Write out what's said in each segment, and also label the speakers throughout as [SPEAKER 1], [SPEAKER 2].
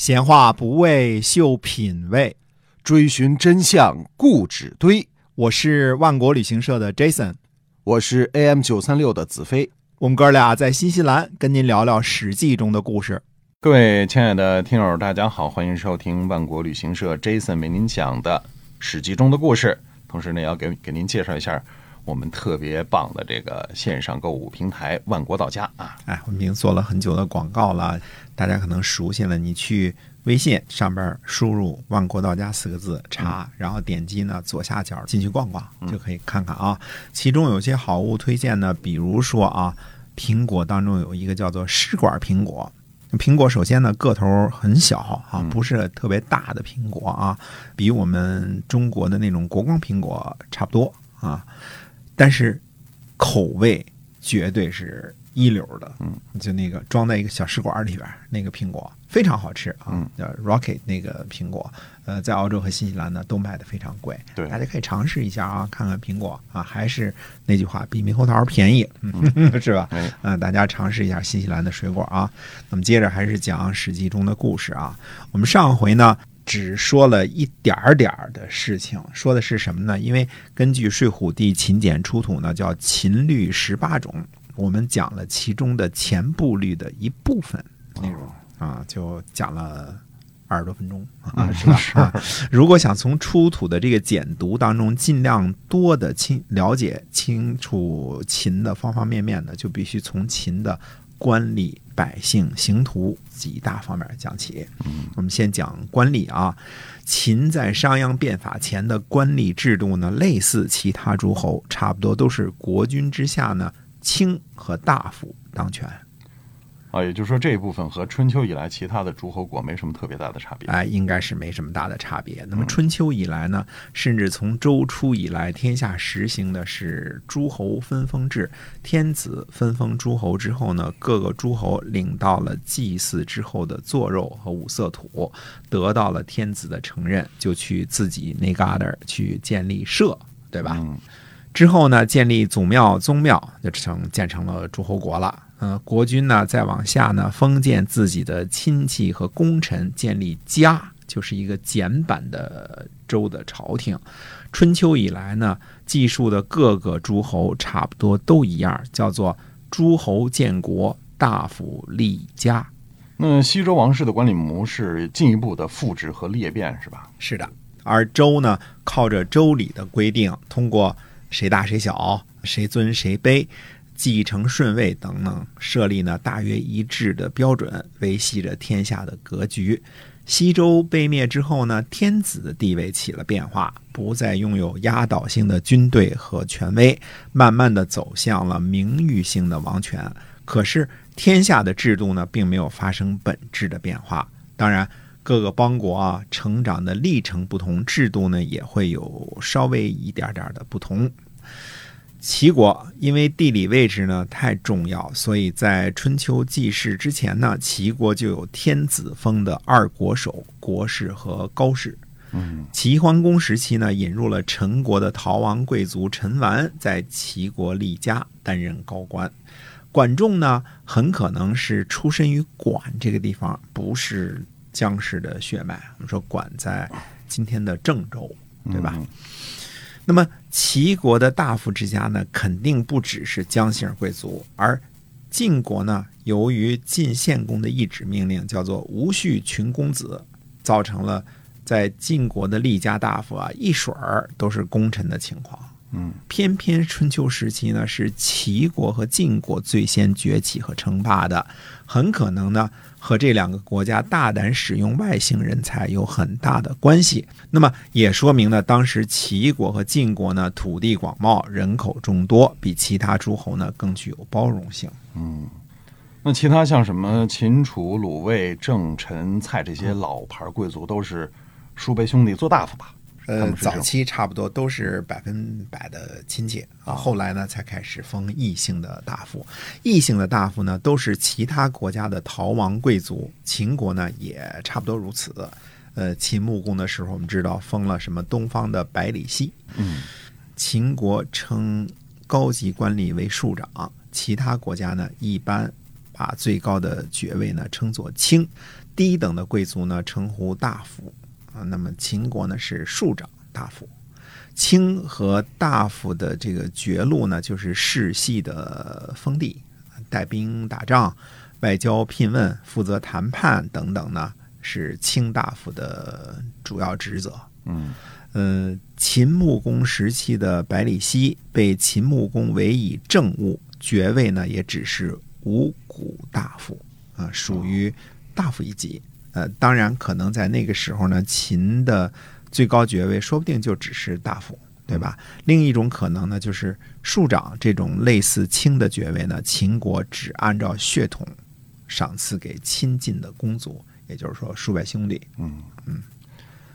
[SPEAKER 1] 闲话不为秀品味，
[SPEAKER 2] 追寻真相固执堆。
[SPEAKER 1] 我是万国旅行社的 Jason，
[SPEAKER 2] 我是 AM 九三六的子飞。
[SPEAKER 1] 我们哥俩在新西兰跟您聊聊《史记》中的故事。
[SPEAKER 3] 各位亲爱的听友，大家好，欢迎收听万国旅行社 Jason 为您讲的《史记》中的故事。同时呢，也要给给您介绍一下我们特别棒的这个线上购物平台万国到家啊！
[SPEAKER 1] 哎，我们已经做了很久的广告了，大家可能熟悉了。你去微信上边输入“万国到家”四个字查，然后点击呢左下角进去逛逛，就可以看看啊。其中有些好物推荐呢，比如说啊，苹果当中有一个叫做试管苹果。苹果首先呢个头很小啊，不是特别大的苹果啊，比我们中国的那种国光苹果差不多啊，但是口味绝对是一流的。
[SPEAKER 3] 嗯，
[SPEAKER 1] 就那个装在一个小试管里边那个苹果非常好吃啊，叫 Rocket 那个苹果，呃，在澳洲和新西兰呢都卖的非常贵。
[SPEAKER 3] 对，
[SPEAKER 1] 大家可以尝试一下啊，看看苹果啊，还是那句话，比猕猴桃便宜，是吧？
[SPEAKER 3] 哎，
[SPEAKER 1] 嗯，大家尝试一下新西兰的水果啊。那么接着还是讲《史记》中的故事啊。我们上回呢只说了一点儿点儿的事情，说的是什么呢？因为根据睡虎地秦简出土呢，叫秦律十八种，我们讲了其中的前部律的一部分内容啊，就讲了。二十多分钟 啊，是吧？啊，如果想从出土的这个简牍当中尽量多的清了解清楚秦的方方面面呢，就必须从秦的官吏、百姓、刑徒几大方面讲起。
[SPEAKER 3] 嗯，
[SPEAKER 1] 我们先讲官吏啊。秦在商鞅变法前的官吏制度呢，类似其他诸侯，差不多都是国君之下呢，卿和大夫当权。
[SPEAKER 3] 啊，也就是说这一部分和春秋以来其他的诸侯国没什么特别大的差别。
[SPEAKER 1] 哎，应该是没什么大的差别。那么春秋以来呢，甚至从周初以来，天下实行的是诸侯分封制。天子分封诸侯之后呢，各个诸侯领到了祭祀之后的作肉和五色土，得到了天子的承认，就去自己那旮瘩去建立社，对吧？
[SPEAKER 3] 嗯，
[SPEAKER 1] 之后呢，建立祖庙、宗庙，就成建成了诸侯国了。呃，国君呢，再往下呢，封建自己的亲戚和功臣，建立家，就是一个简版的周的朝廷。春秋以来呢，记述的各个诸侯差不多都一样，叫做诸侯建国，大夫立家。
[SPEAKER 3] 那西周王室的管理模式进一步的复制和裂变，是吧？
[SPEAKER 1] 是的，而周呢，靠着周礼的规定，通过谁大谁小，谁尊谁卑。继承顺位等等，设立呢大约一致的标准，维系着天下的格局。西周被灭之后呢，天子的地位起了变化，不再拥有压倒性的军队和权威，慢慢的走向了名誉性的王权。可是天下的制度呢，并没有发生本质的变化。当然，各个邦国啊，成长的历程不同，制度呢也会有稍微一点点的不同。齐国因为地理位置呢太重要，所以在春秋记事之前呢，齐国就有天子封的二国首、国士和高士。
[SPEAKER 3] 嗯，
[SPEAKER 1] 齐桓公时期呢，引入了陈国的逃亡贵族陈完，在齐国立家，担任高官。管仲呢，很可能是出身于管这个地方，不是姜氏的血脉。我们说管在今天的郑州，对吧？那么齐国的大夫之家呢，肯定不只是姜姓贵族，而晋国呢，由于晋献公的一纸命令，叫做“无序群公子”，造成了在晋国的立家大夫啊，一水儿都是功臣的情况。
[SPEAKER 3] 嗯，
[SPEAKER 1] 偏偏春秋时期呢，是齐国和晋国最先崛起和称霸的，很可能呢。和这两个国家大胆使用外姓人才有很大的关系。那么也说明呢，当时齐国和晋国呢，土地广袤，人口众多，比其他诸侯呢更具有包容性。
[SPEAKER 3] 嗯，那其他像什么秦、楚、鲁、魏、郑、陈、蔡这些老牌贵族，都是叔辈兄弟做大夫吧？
[SPEAKER 1] 呃，早期差不多都是百分百的亲戚啊，后来呢才开始封异姓的大夫。异姓的大夫呢，都是其他国家的逃亡贵族。秦国呢也差不多如此。呃，秦穆公的时候，我们知道封了什么东方的百里奚。
[SPEAKER 3] 嗯，
[SPEAKER 1] 秦国称高级官吏为庶长，其他国家呢一般把最高的爵位呢称作卿。低等的贵族呢称呼大夫啊，那么秦国呢是庶长大夫。卿和大夫的这个爵禄呢，就是世系的封地，带兵打仗、外交聘问、负责谈判等等呢，是卿大夫的主要职责。
[SPEAKER 3] 嗯
[SPEAKER 1] 呃，秦穆公时期的百里奚被秦穆公委以政务，爵位呢也只是五谷大夫啊，属于大夫一级。呃，当然可能在那个时候呢，秦的最高爵位说不定就只是大夫，对吧？另一种可能呢，就是庶长这种类似卿的爵位呢，秦国只按照血统赏赐给亲近的公族，也就是说数百兄弟。
[SPEAKER 3] 嗯嗯。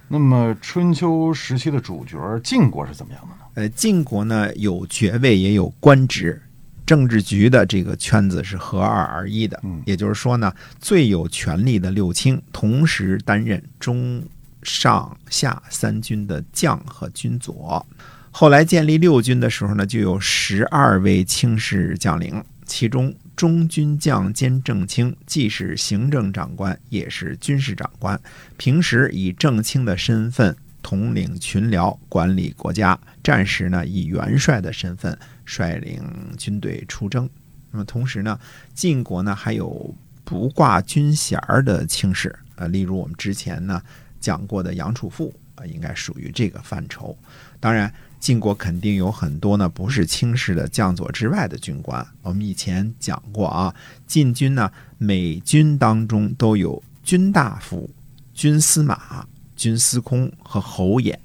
[SPEAKER 3] 那么春秋时期的主角晋国是怎么样的呢？
[SPEAKER 1] 呃，晋国呢有爵位也有官职，政治局的这个圈子是合二而一的。
[SPEAKER 3] 嗯
[SPEAKER 1] 也就是说呢，最有权力的六卿同时担任中上下三军的将和军佐。后来建立六军的时候呢，就有十二位卿士将领，其中中军将兼正卿，既是行政长官，也是军事长官。平时以正卿的身份统领群僚，管理国家；战时呢，以元帅的身份率领军队出征。那么同时呢，晋国呢还有不挂军衔儿的卿士，呃，例如我们之前呢讲过的杨楚富啊、呃应该属于这个范畴。当然，晋国肯定有很多呢不是卿士的将佐之外的军官。我们以前讲过啊，晋军呢每军当中都有军大夫、军司马、军司空和侯衍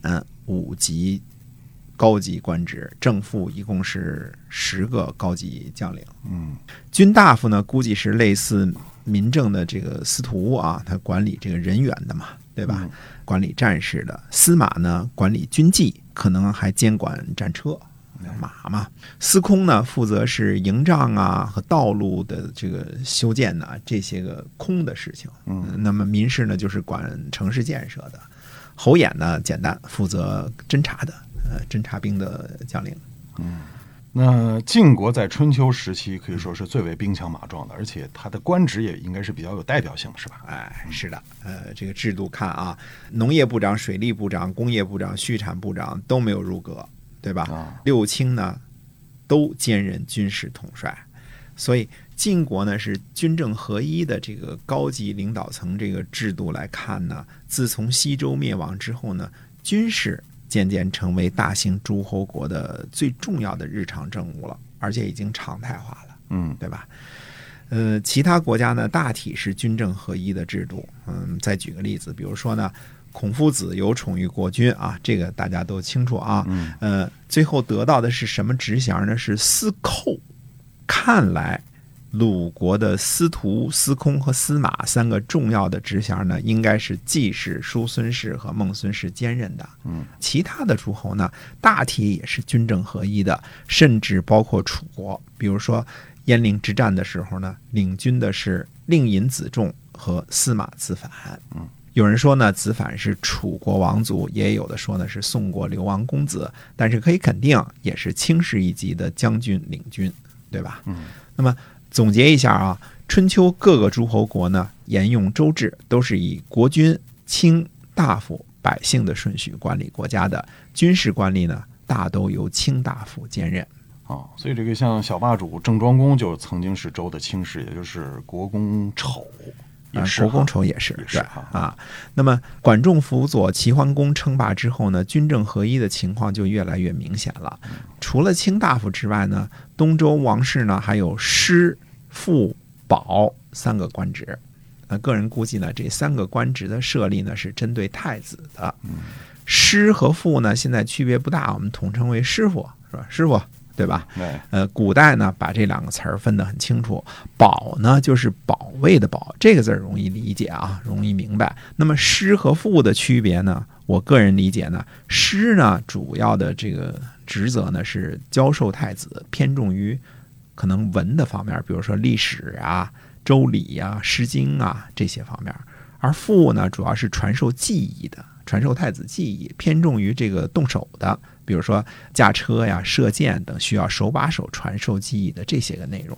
[SPEAKER 1] 五级高级官职，正副一共是十个高级将领。
[SPEAKER 3] 嗯
[SPEAKER 1] 军大夫呢，估计是类似民政的这个司徒啊，他管理这个人员的嘛，对吧？
[SPEAKER 3] 嗯
[SPEAKER 1] 管理战士的。司马呢，管理军纪，可能还监管战车。马嘛，司空呢负责是营帐啊和道路的这个修建呐、这些个空的事情。
[SPEAKER 3] 嗯
[SPEAKER 1] 那么民事呢就是管城市建设的。侯衍呢简单负责侦察的，呃，侦察兵的将领。
[SPEAKER 3] 嗯那晋国在春秋时期可以说是最为兵强马壮的，而且他的官职也应该是比较有代表性的，是吧？
[SPEAKER 1] 哎，是的，呃，这个制度看啊，农业部长、水利部长、工业部长、畜产部长都没有入阁，对吧？
[SPEAKER 3] 啊
[SPEAKER 1] 六卿呢都兼任军事统帅，所以晋国呢是军政合一的这个高级领导层这个制度来看呢，自从西周灭亡之后呢，军事渐渐成为大型诸侯国的最重要的日常政务了，而且已经常态化了。
[SPEAKER 3] 嗯
[SPEAKER 1] 对吧？呃，其他国家呢，大体是军政合一的制度。嗯，再举个例子，比如说呢，孔夫子有宠于国君啊，这个大家都清楚啊。
[SPEAKER 3] 嗯
[SPEAKER 1] 呃，最后得到的是什么职衔呢？是司寇。看来，鲁国的司徒、司空和司马三个重要的职衔呢，应该是季氏、叔孙氏和孟孙氏兼任的。
[SPEAKER 3] 嗯，
[SPEAKER 1] 其他的诸侯呢，大体也是军政合一的，甚至包括楚国。比如说鄢陵之战的时候呢，领军的是令尹子重和司马子反。
[SPEAKER 3] 嗯。
[SPEAKER 1] 有人说呢，子反是楚国王族，也有的说呢是宋国流亡公子，但是可以肯定，也是卿士一级的将军领军，对吧？
[SPEAKER 3] 嗯。
[SPEAKER 1] 那么总结一下啊，春秋各个诸侯国呢，沿用周制，都是以国君、卿、大夫、百姓的顺序管理国家的。军事官吏呢，大都由卿大夫兼任。
[SPEAKER 3] 啊，所以这个像小霸主郑庄公就曾经是周的卿士，也就是国公丑，也
[SPEAKER 1] 国公仇也是
[SPEAKER 3] 是哈
[SPEAKER 1] 啊。那么管仲辅佐齐桓公称霸之后呢，军政合一的情况就越来越明显了。除了卿大夫之外呢，东周王室呢还有师、傅、保三个官职。呃，个人估计呢，这三个官职的设立呢是针对太子的。师和傅呢，现在区别不大，我们统称为师傅，是吧？师傅，对吧？呃，古代呢，把这两个词儿分得很清楚。保呢，就是保卫的保，这个字儿容易理解啊，容易明白。那么师和傅的区别呢？我个人理解呢，师呢主要的这个职责呢是教授太子，偏重于可能文的方面，比如说历史啊、周礼啊、诗经啊这些方面。而傅呢，主要是传授技艺的，传授太子技艺，偏重于这个动手的，比如说驾车呀、射箭等需要手把手传授技艺的这些个内容。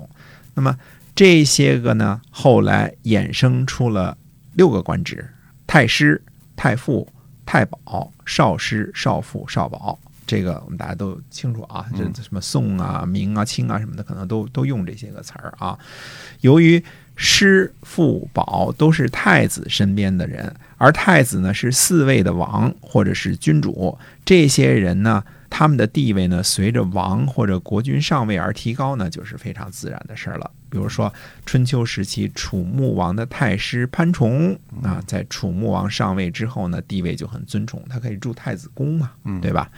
[SPEAKER 1] 那么这些个呢，后来衍生出了六个官职：太师、太傅、太保、少师、少傅、少保。这个我们大家都清楚啊，这什么宋啊、明啊、清啊什么的，可能都都用这些个词儿啊。由于师、傅、保都是太子身边的人，而太子呢是四位的王或者是君主，这些人呢。他们的地位呢，随着王或者国君上位而提高呢，就是非常自然的事儿了。比如说，春秋时期楚穆王的太师潘崇啊，在楚穆王上位之后呢，地位就很尊崇，他可以住太子宫嘛，对吧？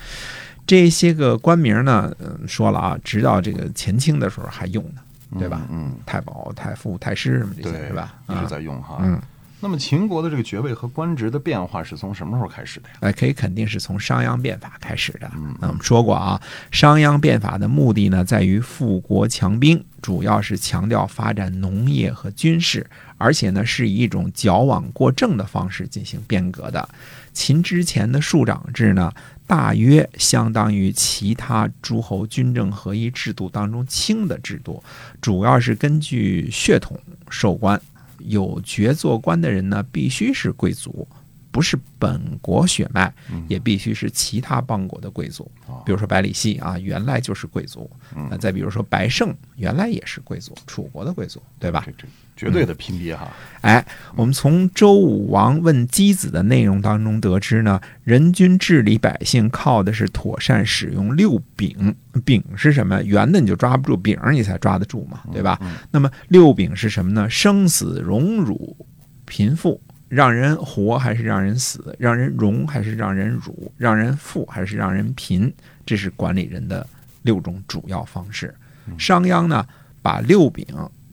[SPEAKER 1] 这些个官名呢，嗯，说了啊，直到这个前清的时候还用呢，对吧？
[SPEAKER 3] 嗯，
[SPEAKER 1] 太保、太傅、太师什么这些是吧？
[SPEAKER 3] 一直在用哈。
[SPEAKER 1] 嗯。
[SPEAKER 3] 那么秦国的这个爵位和官职的变化是从什么时候开始的呀？
[SPEAKER 1] 哎，可以肯定是从商鞅变法开始的。嗯，我们说过啊，商鞅变法的目的呢，在于富国强兵，主要是强调发展农业和军事，而且呢，是以一种矫枉过正的方式进行变革的。秦之前的庶长制呢，大约相当于其他诸侯军政合一制度当中轻的制度，主要是根据血统授官。有爵做官的人呢，必须是贵族，不是本国血脉，也必须是其他邦国的贵族。比如说百里奚啊，原来就是贵族。那再比如说白胜，原来也是贵族，楚国的贵族，对吧？
[SPEAKER 3] 这这绝对的拼爹哈！
[SPEAKER 1] 哎，我们从周武王问箕子的内容当中得知呢，人均治理百姓靠的是妥善使用六柄。柄是什么？圆的你就抓不住，柄你才抓得住嘛，对吧？那么六柄是什么呢？生死荣辱贫富，让人活还是让人死？让人荣还是让人辱？让人富还是让人贫？这是管理人的六种主要方式。商鞅呢，把六柄。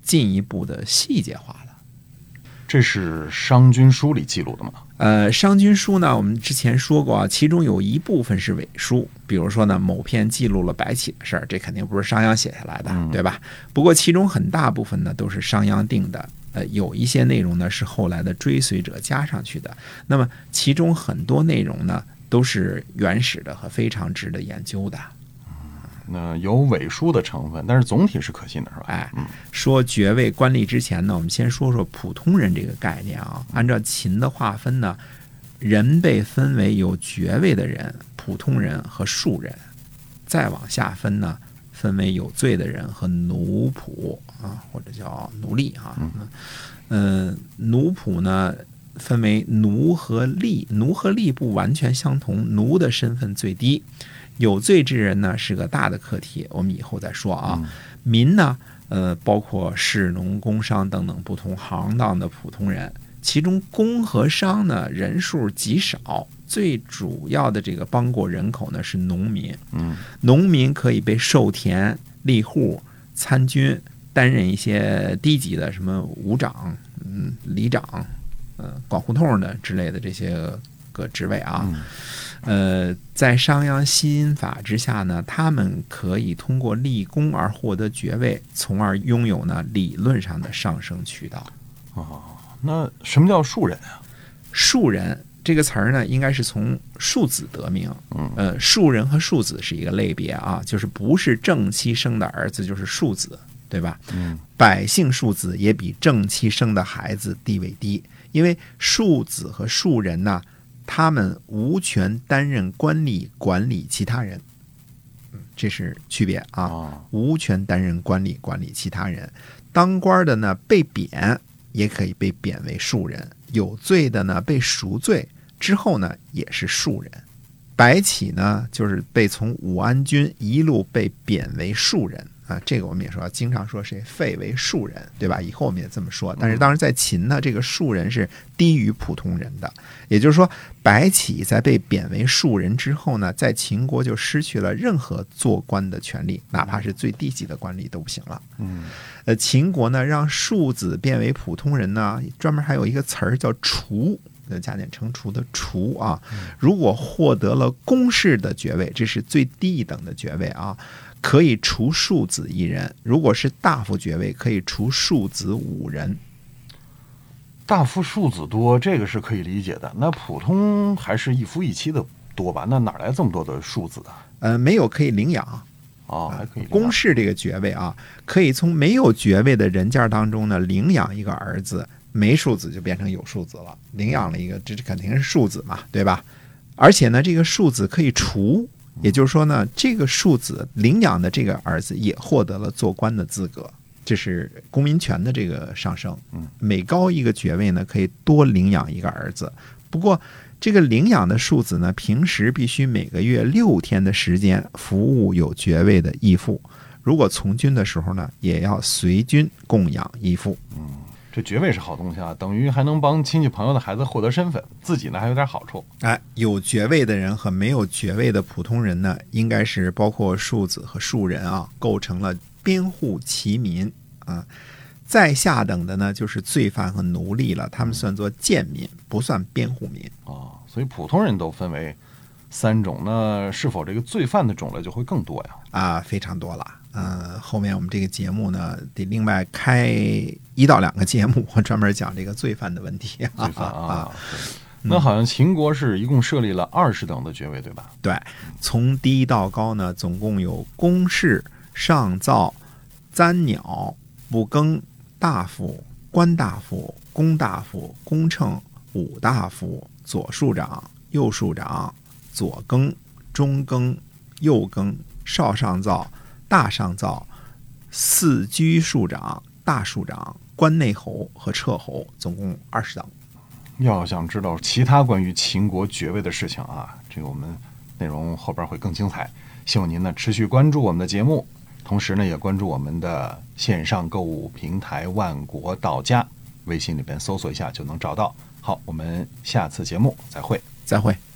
[SPEAKER 1] 进一步的细节化了，
[SPEAKER 3] 这是《商君书》里记录的吗？
[SPEAKER 1] 呃，《商君书》呢，我们之前说过啊，其中有一部分是伪书，比如说呢，某篇记录了白起的事儿，这肯定不是商鞅写下来的，对吧？不过其中很大部分呢都是商鞅定的，呃，有一些内容呢是后来的追随者加上去的。那么其中很多内容呢都是原始的和非常值得研究的。
[SPEAKER 3] 那有伪书的成分，但是总体是可信的，是吧？
[SPEAKER 1] 哎，说爵位官吏之前呢，我们先说说普通人这个概念啊。按照秦的划分呢，人被分为有爵位的人、普通人和庶人，再往下分呢，分为有罪的人和奴仆啊，或者叫奴隶啊。嗯，奴仆呢分为奴和吏，奴和吏不完全相同，奴的身份最低。有罪之人呢是个大的课题，我们以后再说啊。民呢，呃，包括士农工商等等不同行当的普通人，其中工和商呢人数极少，最主要的这个邦国人口呢是农民。
[SPEAKER 3] 嗯，
[SPEAKER 1] 农民可以被授田、立户、参军，担任一些低级的什么武长、嗯里长、嗯管胡同的之类的这些个职位啊。呃，在商鞅新法之下呢，他们可以通过立功而获得爵位，从而拥有呢理论上的上升渠道。
[SPEAKER 3] 哦，那什么叫庶人啊？
[SPEAKER 1] 庶人这个词儿呢，应该是从庶子得名。
[SPEAKER 3] 嗯，
[SPEAKER 1] 呃，庶人和庶子是一个类别啊，就是不是正妻生的儿子就是庶子，对吧？
[SPEAKER 3] 嗯，
[SPEAKER 1] 百姓庶子也比正妻生的孩子地位低，因为庶子和庶人呢。他们无权担任官吏管理其他人，嗯，这是区别啊。无权担任官吏管理其他人，当官的呢被贬也可以被贬为庶人，有罪的呢被赎罪之后呢也是庶人。白起呢就是被从武安君一路被贬为庶人。啊，这个我们也说，经常说谁废为庶人，对吧？以后我们也这么说。但是当时在秦呢，这个庶人是低于普通人的。也就是说，白起在被贬为庶人之后呢，在秦国就失去了任何做官的权利，哪怕是最低级的官吏都不行了。
[SPEAKER 3] 嗯，
[SPEAKER 1] 呃，秦国呢让庶子变为普通人呢，专门还有一个词儿叫“除”，加减乘除的“除”啊。如果获得了公室的爵位，这是最低一等的爵位啊。可以除庶子一人，如果是大夫爵位，可以除庶子五人。
[SPEAKER 3] 大夫庶子多，这个是可以理解的。那普通还是一夫一妻的多吧？那哪来这么多的庶子啊？
[SPEAKER 1] 呃，没有可以领养
[SPEAKER 3] 哦，还可以。
[SPEAKER 1] 公室这个爵位啊，可以从没有爵位的人家当中呢领养一个儿子，没庶子就变成有庶子了，领养了一个，这这肯定是庶子嘛，对吧？而且呢，这个庶子可以除，也就是说呢，这个庶子领养的这个儿子也获得了做官的资格，这是公民权的这个上升。
[SPEAKER 3] 嗯，
[SPEAKER 1] 每高一个爵位呢，可以多领养一个儿子。不过，这个领养的庶子呢，平时必须每个月六天的时间服务有爵位的义父。如果从军的时候呢，也要随军供养义父。
[SPEAKER 3] 这爵位是好东西啊，等于还能帮亲戚朋友的孩子获得身份，自己呢还有点好处。
[SPEAKER 1] 哎，有爵位的人和没有爵位的普通人呢，应该是包括庶子和庶人啊，构成了边户齐民啊。再下等的呢，就是罪犯和奴隶了，他们算作贱民，不算边户民。
[SPEAKER 3] 啊，所以普通人都分为三种，那是否这个罪犯的种类就会更多呀？
[SPEAKER 1] 啊，非常多了。嗯、后面我们这个节目呢，得另外开一到两个节目，专门讲这个罪犯的问题啊。
[SPEAKER 3] 罪犯 啊，对那好像秦国是一共设立了二十等的爵位，对吧？
[SPEAKER 1] 对，从低到高呢，总共有公事、上造、簪鸟、不更、大夫、官大夫、公大夫、公称、武大夫、左庶长、右庶长、左更、中更、右更、少上造、大上造、四居庶长、大庶长、关内侯和彻侯，总共二十等。
[SPEAKER 3] 要想知道其他关于秦国爵位的事情啊，这个我们内容后边会更精彩。希望您呢持续关注我们的节目，同时呢也关注我们的线上购物平台万国到家，微信里边搜索一下就能找到。好，我们下次节目再会。
[SPEAKER 1] 再会。